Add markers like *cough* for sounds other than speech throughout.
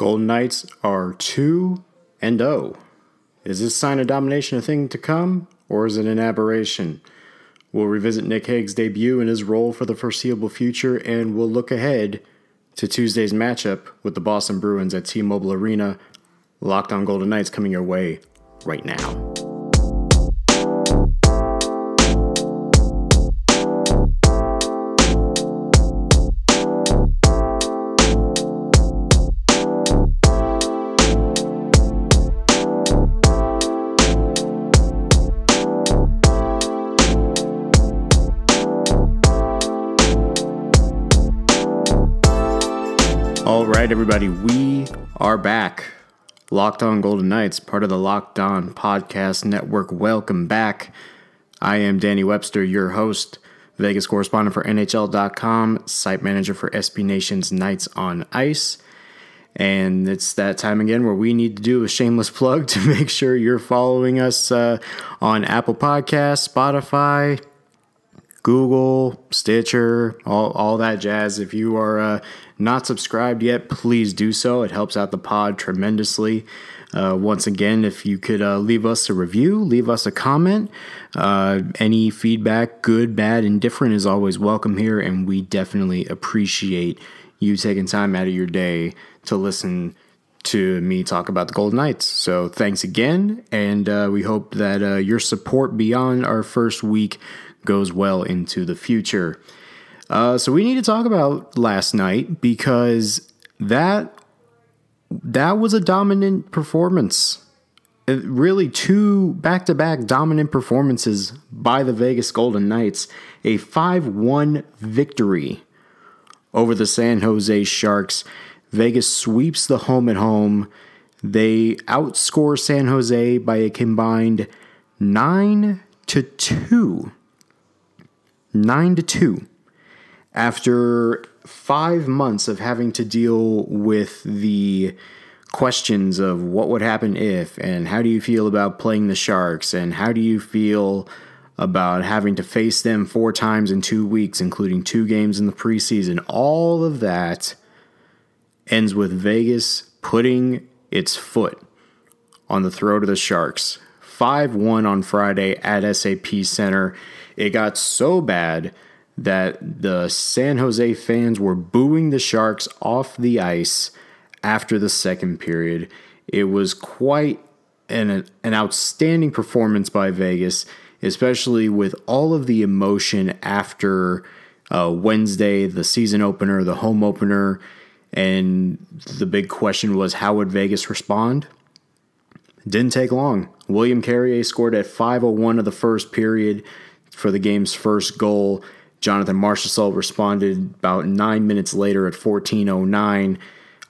Golden Knights are 2 and 0. Is this sign of domination a thing to come, or is it an aberration? We'll revisit Nick Hague's debut and his role for the foreseeable future, and we'll look ahead to Tuesday's matchup with the Boston Bruins at T Mobile Arena. Locked on Golden Knights coming your way right now. Right, everybody, we are back. Locked On Golden Knights, part of the Locked On Podcast Network. Welcome back. I am Danny Webster, your host, Vegas correspondent for NHL.com, site manager for SB Nation's Knights on Ice. And it's that time again where we need to do a shameless *laughs* plug to make sure you're following us uh, on Apple Podcasts, Spotify, Google, Stitcher, all, all that jazz. If you are uh, not subscribed yet, please do so. It helps out the pod tremendously. Uh, once again, if you could uh, leave us a review, leave us a comment. Uh, any feedback, good, bad, indifferent, is always welcome here, and we definitely appreciate you taking time out of your day to listen to me talk about the Golden Knights. So thanks again, and uh, we hope that uh, your support beyond our first week goes well into the future. Uh, so we need to talk about last night because that that was a dominant performance. It really, two back to back dominant performances by the Vegas Golden Knights. A 5 1 victory over the San Jose Sharks. Vegas sweeps the home at home. They outscore San Jose by a combined 9 to 2. 9 to 2 after five months of having to deal with the questions of what would happen if, and how do you feel about playing the Sharks, and how do you feel about having to face them four times in two weeks, including two games in the preseason, all of that ends with Vegas putting its foot on the throat of the Sharks. 5 1 on Friday at SAP Center. It got so bad that the San Jose fans were booing the Sharks off the ice after the second period. It was quite an, an outstanding performance by Vegas, especially with all of the emotion after uh, Wednesday, the season opener, the home opener. And the big question was how would Vegas respond? Didn't take long. William Carrier scored at 5:01 of the first period for the game's first goal. Jonathan Marchessault responded about nine minutes later at 14:09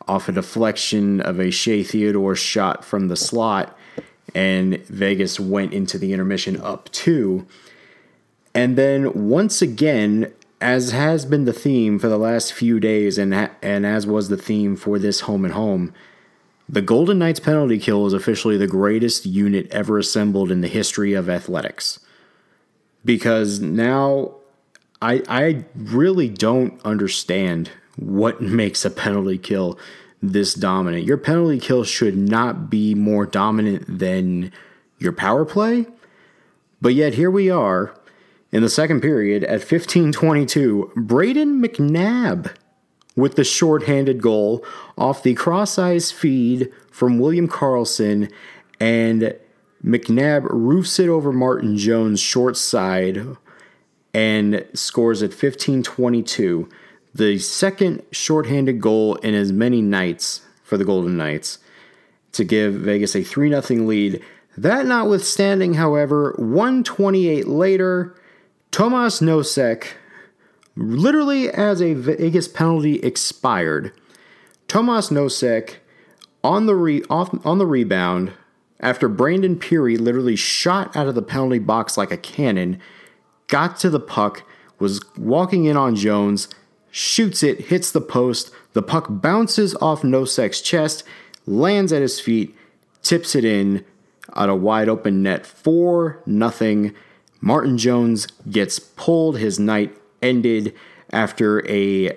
off a deflection of a Shea Theodore shot from the slot, and Vegas went into the intermission up two. And then once again, as has been the theme for the last few days, and and as was the theme for this home and home, the Golden Knights penalty kill is officially the greatest unit ever assembled in the history of athletics. Because now I I really don't understand what *laughs* makes a penalty kill this dominant. Your penalty kill should not be more dominant than your power play. But yet here we are in the second period at 15:22, Brayden McNabb with the shorthanded goal off the cross-ice feed from William Karlsson and McNabb roofs it over Martin Jones short side and scores at 15-22, the second shorthanded goal in as many nights for the Golden Knights to give Vegas a 3 0 lead. That notwithstanding, however, 128 later, Tomas Nosek, literally as a Vegas penalty expired, Tomas Nosek on the re- off, on the rebound after Brandon Pirri literally shot out of the penalty box like a cannon got to the puck, was walking in on Jones, shoots it, hits the post. The puck bounces off Nosek's chest, lands at his feet, tips it in at a wide open net. 4 nothing. Martin Jones gets pulled. His night ended after a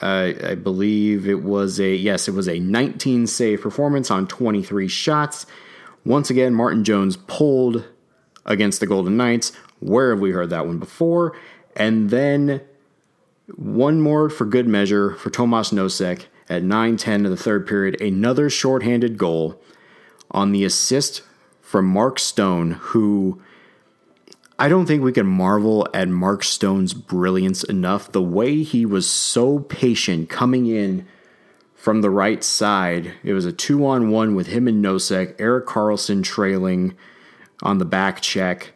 I, I believe it was a yes, it was a 19 save performance on 23 shots. Once again, Martin Jones pulled against the Golden Knights. Where have we heard that one before? And then one more for good measure for Tomas Nosek at 9 10 of the third period. Another shorthanded goal on the assist from Mark Stone, who I don't think we can marvel at Mark Stone's brilliance enough. The way he was so patient coming in from the right side. It was a two on one with him and Nosek, Erik Karlsson trailing on the back check,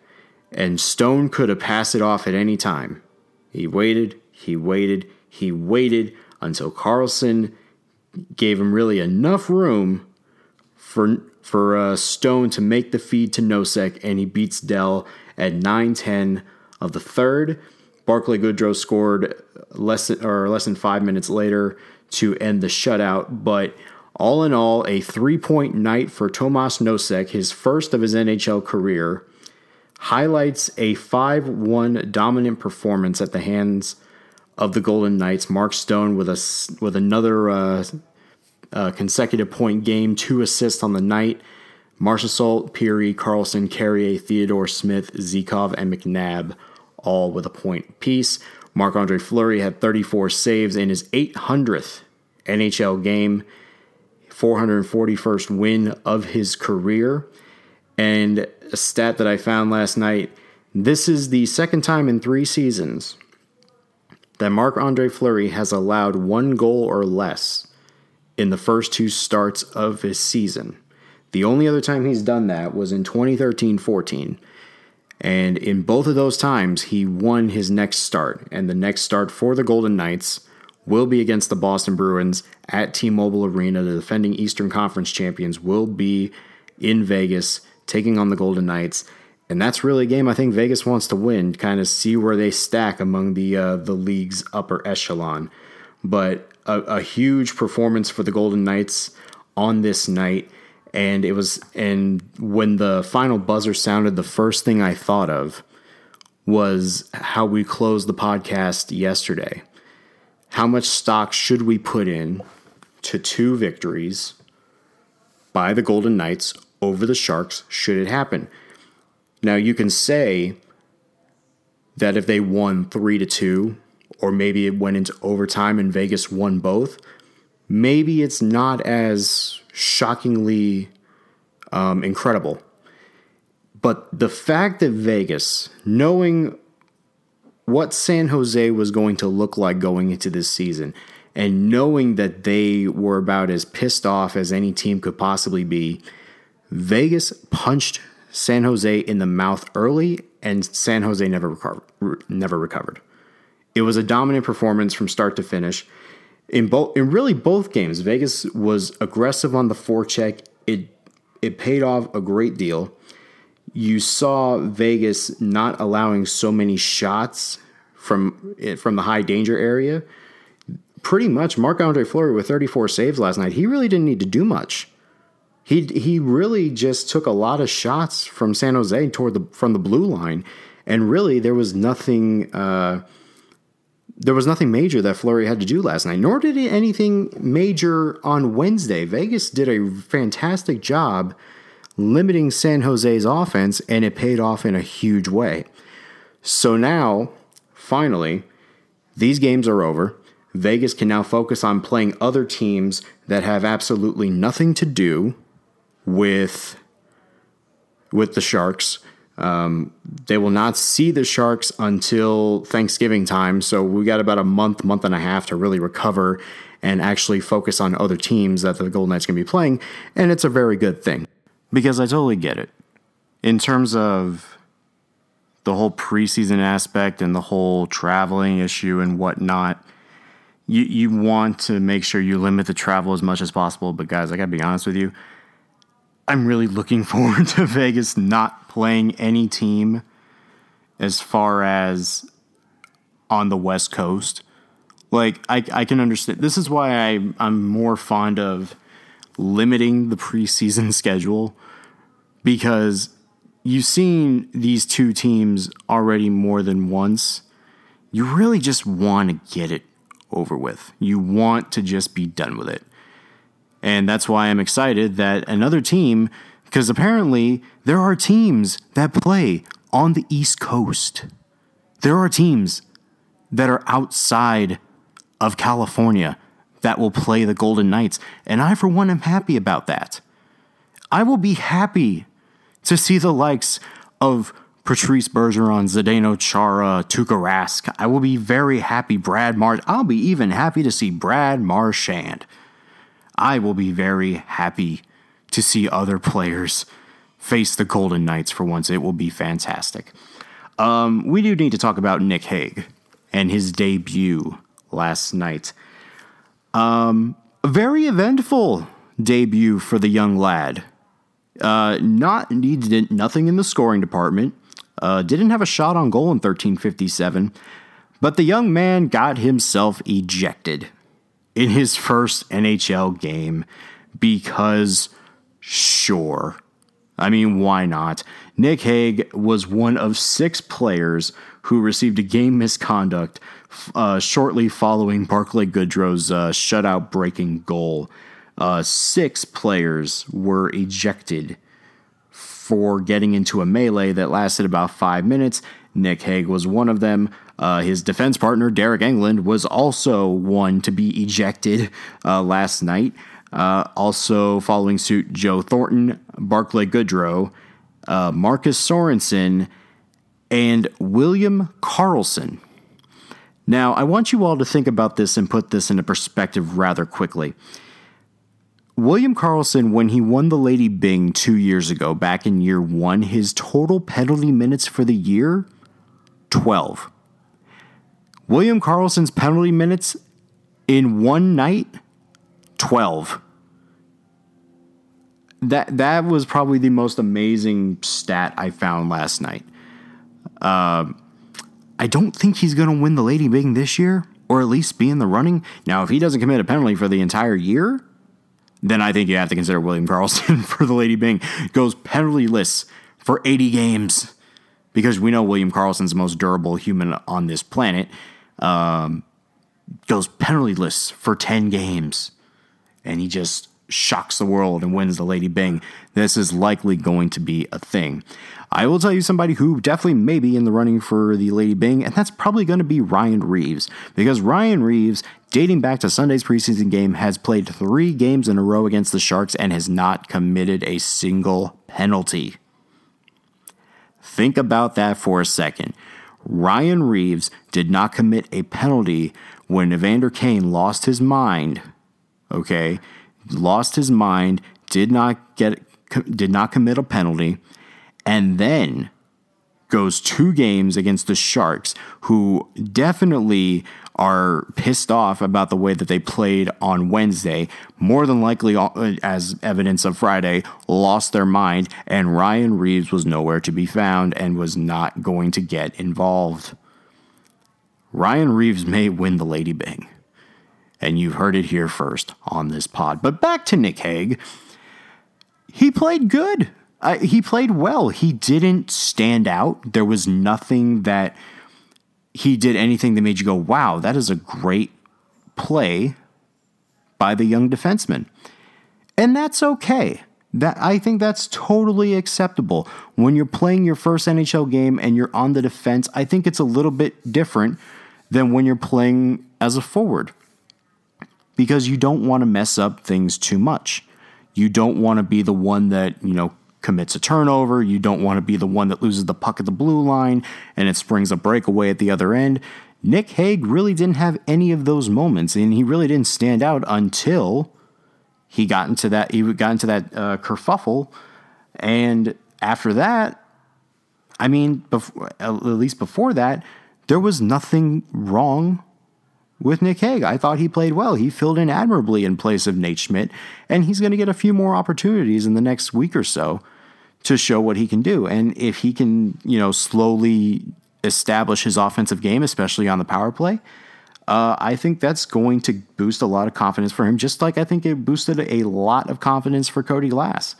and Stone could have passed it off at any time. He waited, he waited, he waited until Karlsson gave him really enough room for for uh, Stone to make the feed to Nosek, and he beats Dell at 9-10 of the third. Barclay Goodrow scored less or less than five minutes later to end the shutout. But all in all, a three point night for Tomas Nosek, his first of his NHL career, highlights a 5 1 dominant performance at the hands of the Golden Knights. Mark Stone with a with another uh, uh, consecutive point game, two assists on the night. Marchessault, Pirri, Karlsson, Carrier, Theodore Smith, Zykov, and McNabb all with a point piece. Marc Andre Fleury had 34 saves in his 800th NHL game, 441st win of his career. And a stat that I found last night this is the second time in three seasons that Marc Andre Fleury has allowed one goal or less in the first two starts of his season. The only other time he's done that was in 2013 14 and in both of those times, he won his next start. And the next start for the Golden Knights will be against the Boston Bruins at T Mobile Arena. The defending Eastern Conference champions will be in Vegas taking on the Golden Knights. And that's really a game I think Vegas wants to win, kind of see where they stack among the uh, the league's upper echelon. But a, a huge performance for the Golden Knights on this night and it was and when the final buzzer sounded the first thing i thought of was how we closed the podcast yesterday how much stock should we put in to two victories by the golden knights over the sharks should it happen now you can say that if they won 3 to 2 or maybe it went into overtime and Vegas won both maybe it's not as shockingly um, incredible. But the fact that Vegas, knowing what San Jose was going to look like going into this season, and knowing that they were about as pissed off as any team could possibly be, Vegas punched San Jose in the mouth early, and San Jose never recovered. Never recovered. It was a dominant performance from start to finish in both in really both games, Vegas was aggressive on the forecheck. It it paid off a great deal. You saw Vegas not allowing so many shots from from the high danger area. Pretty much, Marc Andre Fleury with 34 saves last night. He really didn't need to do much. He he really just took a lot of shots from San Jose toward the from the blue line, and really there was nothing. Uh, there was nothing major that Fleury had to do last night, nor did anything major on Wednesday. Vegas did a fantastic job limiting San Jose's offense, and it paid off in a huge way. So now, finally, these games are over. Vegas can now focus on playing other teams that have absolutely nothing to do with with the Sharks. Um, they will not see the Sharks until Thanksgiving time, so we got about a month, month and a half to really recover and actually focus on other teams that the Golden Knights can be playing, and it's a very good thing because I totally get it in terms of the whole preseason aspect and the whole traveling issue and whatnot. You you want to make sure you limit the travel as much as possible, but guys, I gotta be honest with you. I'm really looking *laughs* forward to Vegas not playing any team as far as on the West Coast. Like, I, I can understand. This is why I, I'm more fond of limiting the preseason *laughs* schedule because you've seen these two teams already more than once. You really just want to get it over with. You want to just be done with it. And that's why I'm excited that another team, because apparently there are teams that play on the East Coast. There are teams that are outside of California that will play the Golden Knights. And I, for one, am happy about that. I will be happy to see the likes of Patrice Bergeron, Zdeno Chara, Tuukka Rask. I will be very happy. Brad Marsh. I'll be even happy to see Brad Marchand. I will be very happy to see other players face the Golden Knights for once. It will be fantastic. Um, we do need to talk about Nick Hague and his debut last night. Um, a very eventful debut for the young lad. Uh, not needed nothing in the scoring department. Uh, didn't have a shot on goal in 1357, but the young man got himself ejected in his first NHL game because sure. I mean, why not? Nick Hague was one of six players who received a game misconduct uh, shortly following Barclay Goodrow's uh, shutout breaking goal. Uh, six players were ejected for getting into a melee that lasted about five minutes. Nick Hague was one of them. Uh, his defense partner, Deryk Engelland, was also one to be ejected uh, last night. Uh, also following suit, Joe Thornton, Barclay Goodrow, uh, Marcus Sorensen, and William Karlsson. Now, I want you all to think about this and put this into perspective rather quickly. William Karlsson, when he won the Lady Byng two years ago, back in year one, his total penalty minutes for the year 12. William Karlsson's penalty minutes in one night 12. That that was probably the most amazing stat I found last night. Uh, I don't think he's going to win the Lady Byng this year, or at least be in the running. Now, if he doesn't commit a penalty for the entire year, then I think you have to consider William Karlsson *laughs* for the Lady Byng. Goes pennantyless for 80 games because we know William Karlsson's the most durable human on this planet. Um, goes pennantyless for 10 games and he just shocks the world and wins the Lady Byng. This is likely going to be a thing. I will tell you somebody who definitely may be in the running for the Lady Byng, and that's probably going to be Ryan Reaves, Because Ryan Reaves, dating back to Sunday's preseason game, has played three games in a row against the Sharks and has not committed a single penalty. Think about that for a second. Ryan Reaves did not commit a penalty when Evander Kane lost his mind. Okay, lost his mind, did not get did not commit a penalty and then goes two games against the Sharks, who definitely are pissed off about the way that they played on Wednesday. More than likely, uh, as evidence of Friday, lost their mind, and Ryan Reaves was nowhere to be found and was not going to get involved. Ryan Reaves may win the Lady Byng. And you've heard it here first on this pod. But back to Nick Hague. He played good. Uh, he played well. He didn't stand out. There was nothing that he did anything that made you go, wow, that is a great play by the young defenseman. And that's okay. That I think that's totally acceptable. When you're playing your first NHL game and you're on the defense, I think it's a little bit different than when you're playing as a forward. Because you don't want to mess up things too much. You don't want to be the one that, you know, commits a turnover. You don't want to be the one that loses the puck at the blue line and it springs a breakaway at the other end. Nick Hague really didn't have any of those moments, and he really didn't stand out until he got into that he got into that uh, kerfuffle, and after that, I mean, before, at least before that, there was nothing wrong with Nick Hague. I thought he played well. He filled in admirably in place of Nate Schmidt, and he's going to get a few more opportunities in the next week or so to show what he can do. And if he can, you know, slowly establish his offensive game, especially on the power play, uh, I think that's going to boost a lot of confidence for him, just like I think it boosted a lot of confidence for Cody Glass.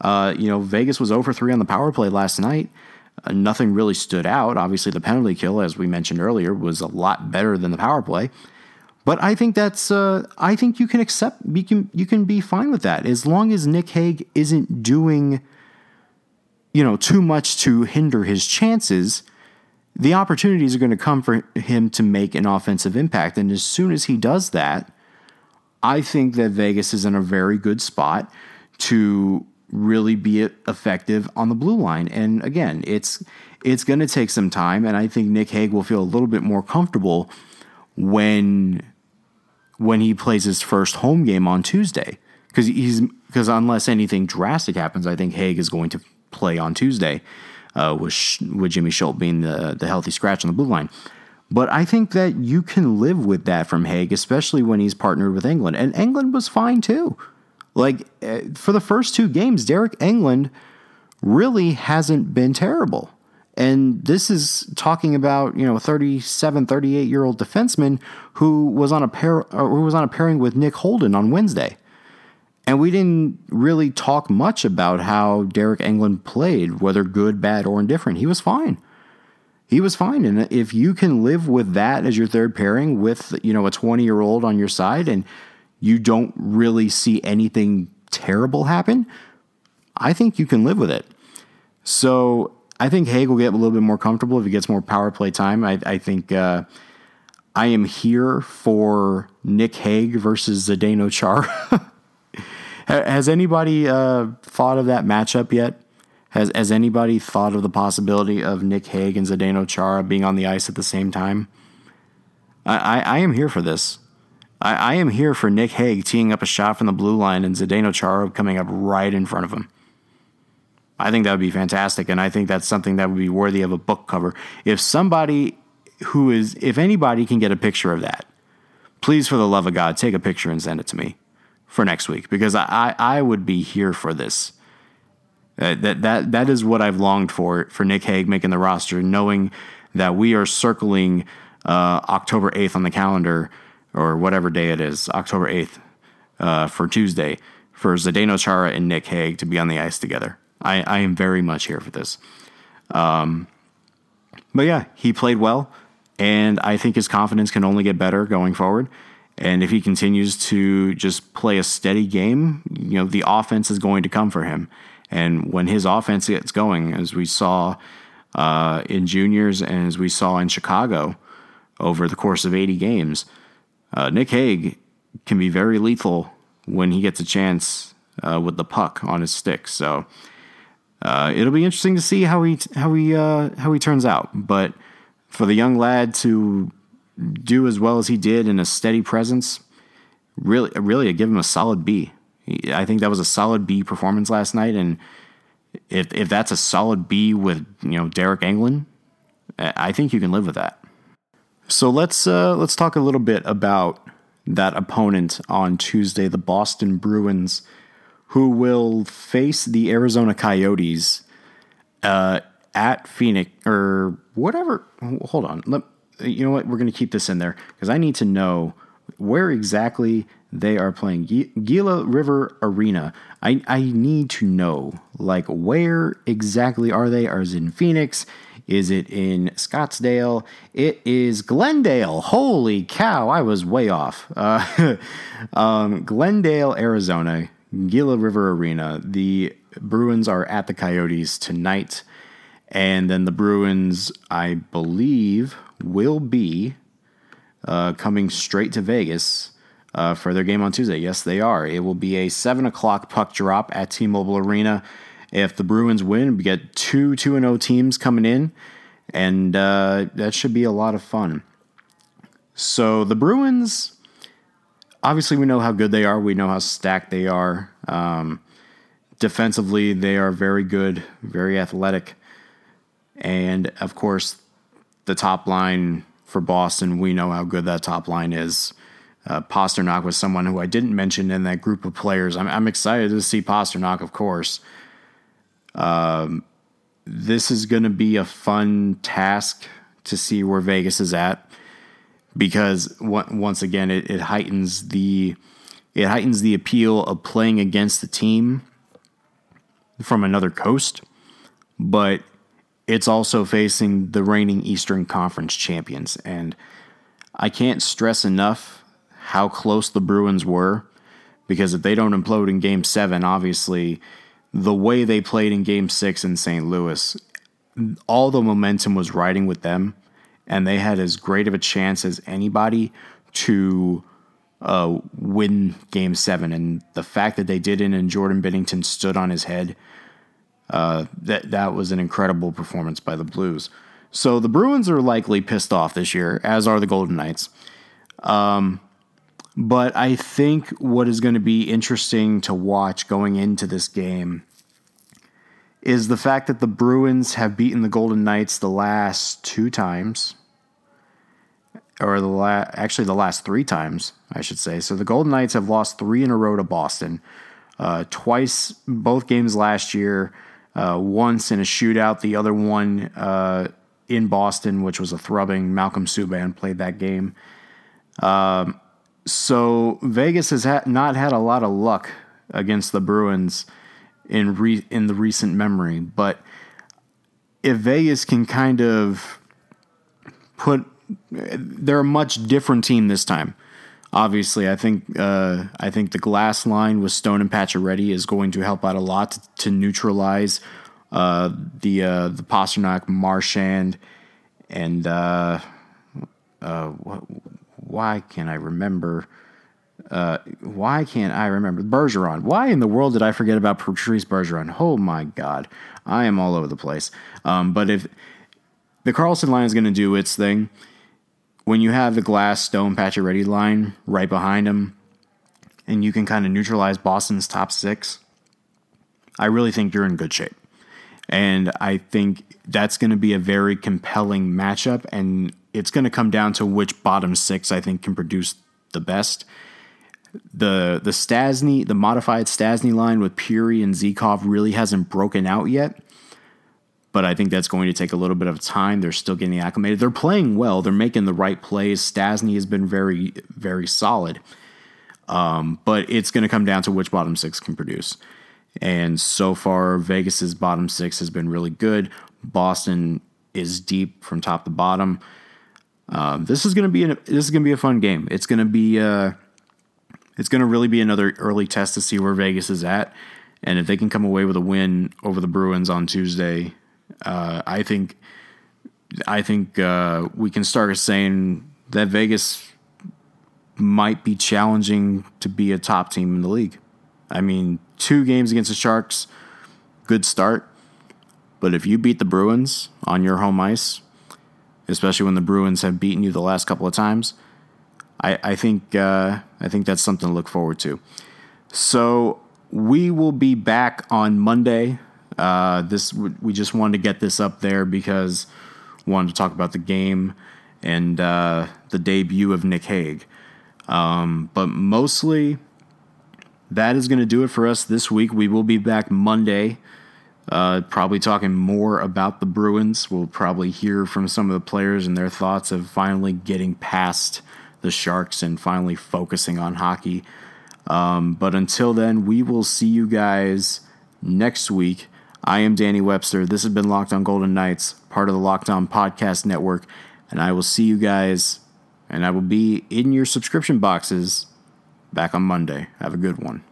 Uh, you know, Vegas was over three on the power play last night. Uh, nothing really stood out. Obviously, the penalty kill, as we mentioned earlier, was a lot better than the power play. But I think that's uh, I think you can accept you can you can be fine with that as long as Nick Hague isn't doing you know too much to hinder his chances. The opportunities are going to come for him to make an offensive impact, and as soon as he does that, I think that Vegas is in a very good spot to really be effective on the blue line. And again, it's it's going to take some time, and I think Nick Hague will feel a little bit more comfortable when when he plays his first home game on Tuesday because he's because unless anything drastic happens, I think Hague is going to play on Tuesday uh, with with Jimmy Schuldt being the the healthy scratch on the blue line. But I think that you can live with that from Hague, especially when he's partnered with Engelland. And Engelland was fine too. Like uh, for the first two games, Deryk Engelland really hasn't been terrible. And this is talking about, you know, a 37, 38 year old defenseman who was on a pair who was on a pairing with Nick Holden on Wednesday. And we didn't really talk much about how Deryk Engelland played, whether good, bad, or indifferent. He was fine. He was fine. And if you can live with that as your third pairing with, you know, a 20 year old on your side and you don't really see anything terrible happen, I think you can live with it. So I think Hague will get a little bit more comfortable if he gets more power play time. I, I think uh, I am here for Nick Hague versus Zdeno Chara. *laughs* has anybody uh, thought of that matchup yet? Has Has anybody thought of the possibility of Nick Hague and Zdeno Chara being on the ice at the same time? I, I, I am here for this. I, I, am here for Nick Hague teeing up a shot from the blue line and Zdeno Chara coming up right in front of him. I think that would be fantastic. And I think that's something that would be worthy of a book cover. If somebody who is, if anybody can get a picture of that, please, for the love of God, take a picture and send it to me for next week because I, I, would be here for this. Uh, that, that, that is what I've longed for, for Nick Hague making the roster, knowing that we are circling uh, October 8th on the calendar or whatever day it is, October 8th uh, for Tuesday, for Zdeno Chara and Nick Hague to be on the ice together. I, I am very much here for this. Um, but yeah, he played well, and I think his confidence can only get better going forward. And if he continues to just play a steady game, you know, the offense is going to come for him. And when his offense gets going, as we saw uh, in juniors and as we saw in Chicago over the course of 80 games, uh, Nick Hague can be very lethal when he gets a chance uh, with the puck on his stick. So uh, it'll be interesting to see how he how he uh, how he turns out. But for the young lad to do as well as he did in a steady presence, really, really, I give him a solid B. I think that was a solid B performance last night, and if if that's a solid B with you know Deryk Engelland, I think you can live with that. So let's uh, let's talk a little bit about that opponent on Tuesday, the Boston Bruins who will face the Arizona Coyotes uh, at Phoenix or whatever. Hold on. Let, you know what? We're going to keep this in there because I need to know where exactly they are playing. Gila River Arena. I, I need to know, like, where exactly are they? Are in Phoenix? Is it in Scottsdale? It is Glendale. Holy cow, I was way off. Uh, *laughs* um, Glendale, Arizona. Gila River Arena. The Bruins are at the Coyotes tonight. And then the Bruins, I believe, will be uh, coming straight to Vegas uh, for their game on Tuesday. Yes, they are. It will be a 7 o'clock puck drop at T Mobile Arena. If the Bruins win, we get two 2 0 teams coming in, and uh, that should be a lot of fun. So the Bruins obviously we know how good they are. We know how stacked they are. Um, defensively, they are very good, very athletic, and of course, the top line for Boston. We know how good that top line is. Uh, Pastrnak was someone who I didn't mention in that group of players. I'm, I'm excited to see Pastrnak, of course. Um, this is going to be a fun task to see where Vegas is at because once again it, it heightens the it heightens the appeal of playing against the team from another coast, but it's also facing the reigning Eastern Conference champions. And I can't stress enough how close the Bruins were because if they don't implode in game seven, obviously the way they played in game six in St. Louis, all the momentum was riding with them, and they had as great of a chance as anybody to uh, win game seven. And the fact that they didn't and Jordan Binnington stood on his head, uh, that, that was an incredible performance by the Blues. So the Bruins are likely pissed off this year, as are the Golden Knights. Um, but I think what is going to be interesting to watch going into this game is the fact that the Bruins have beaten the Golden Knights the last two times, or the la- actually the last three times, I should say. So the Golden Knights have lost three in a row to Boston, uh, twice both games last year. Uh, once in a shootout, the other one uh, in Boston, which was a thrubbing. Malcolm Subban played that game. Um, so Vegas has ha- not had a lot of luck against the Bruins in re- in the recent memory, but if Vegas can kind of put, they're a much different team this time. Obviously, I think uh, I think the glass line with Stone and Pacioretty is going to help out a lot to, to neutralize uh, the uh, the Pastrnak, Marchand, and uh, uh, why can't I remember? Uh, why can't I remember Bergeron? Why in the world did I forget about Patrice Bergeron? Oh my God, I am all over the place. Um, but if the Karlsson line is going to do its thing, when you have the Glass Stone Pacioretty line right behind him, and you can kind of neutralize Boston's top six, I really think you're in good shape. And I think that's going to be a very compelling matchup. And it's going to come down to which bottom six I think can produce the best. The the Stastny, the modified Stastny line with Pirri and Zykov really hasn't broken out yet. But I think that's going to take a little bit of time. They're still getting acclimated. They're playing well. They're making the right plays. Stastny has been very, very solid. Um, but it's going to come down to which bottom six can produce. And so far, Vegas's bottom six has been really good. Boston is deep from top to bottom. Um, this is gonna be an, this is gonna be a fun game. It's gonna be uh, it's gonna really be another early test to see where Vegas is at, and if they can come away with a win over the Bruins on Tuesday, uh, I think I think uh, we can start saying that Vegas might be challenging to be a top team in the league. I mean, two games against the Sharks, good start. But if you beat the Bruins on your home ice, especially when the Bruins have beaten you the last couple of times. I, I think uh, I think that's something to look forward to. So we will be back on Monday. Uh, this we just wanted to get this up there because we wanted to talk about the game and uh, the debut of Nick Hague. Um, but mostly, that is going to do it for us this week. We will be back Monday uh, probably talking more about the Bruins. We'll probably hear from some of the players and their thoughts of finally getting past the Sharks and finally focusing on hockey. Um, but until then, we will see you guys next week. I am Danny Webster. This has been Locked On Golden Knights, part of the Locked On Podcast Network. And I will see you guys, and I will be in your subscription boxes back on Monday. Have a good one.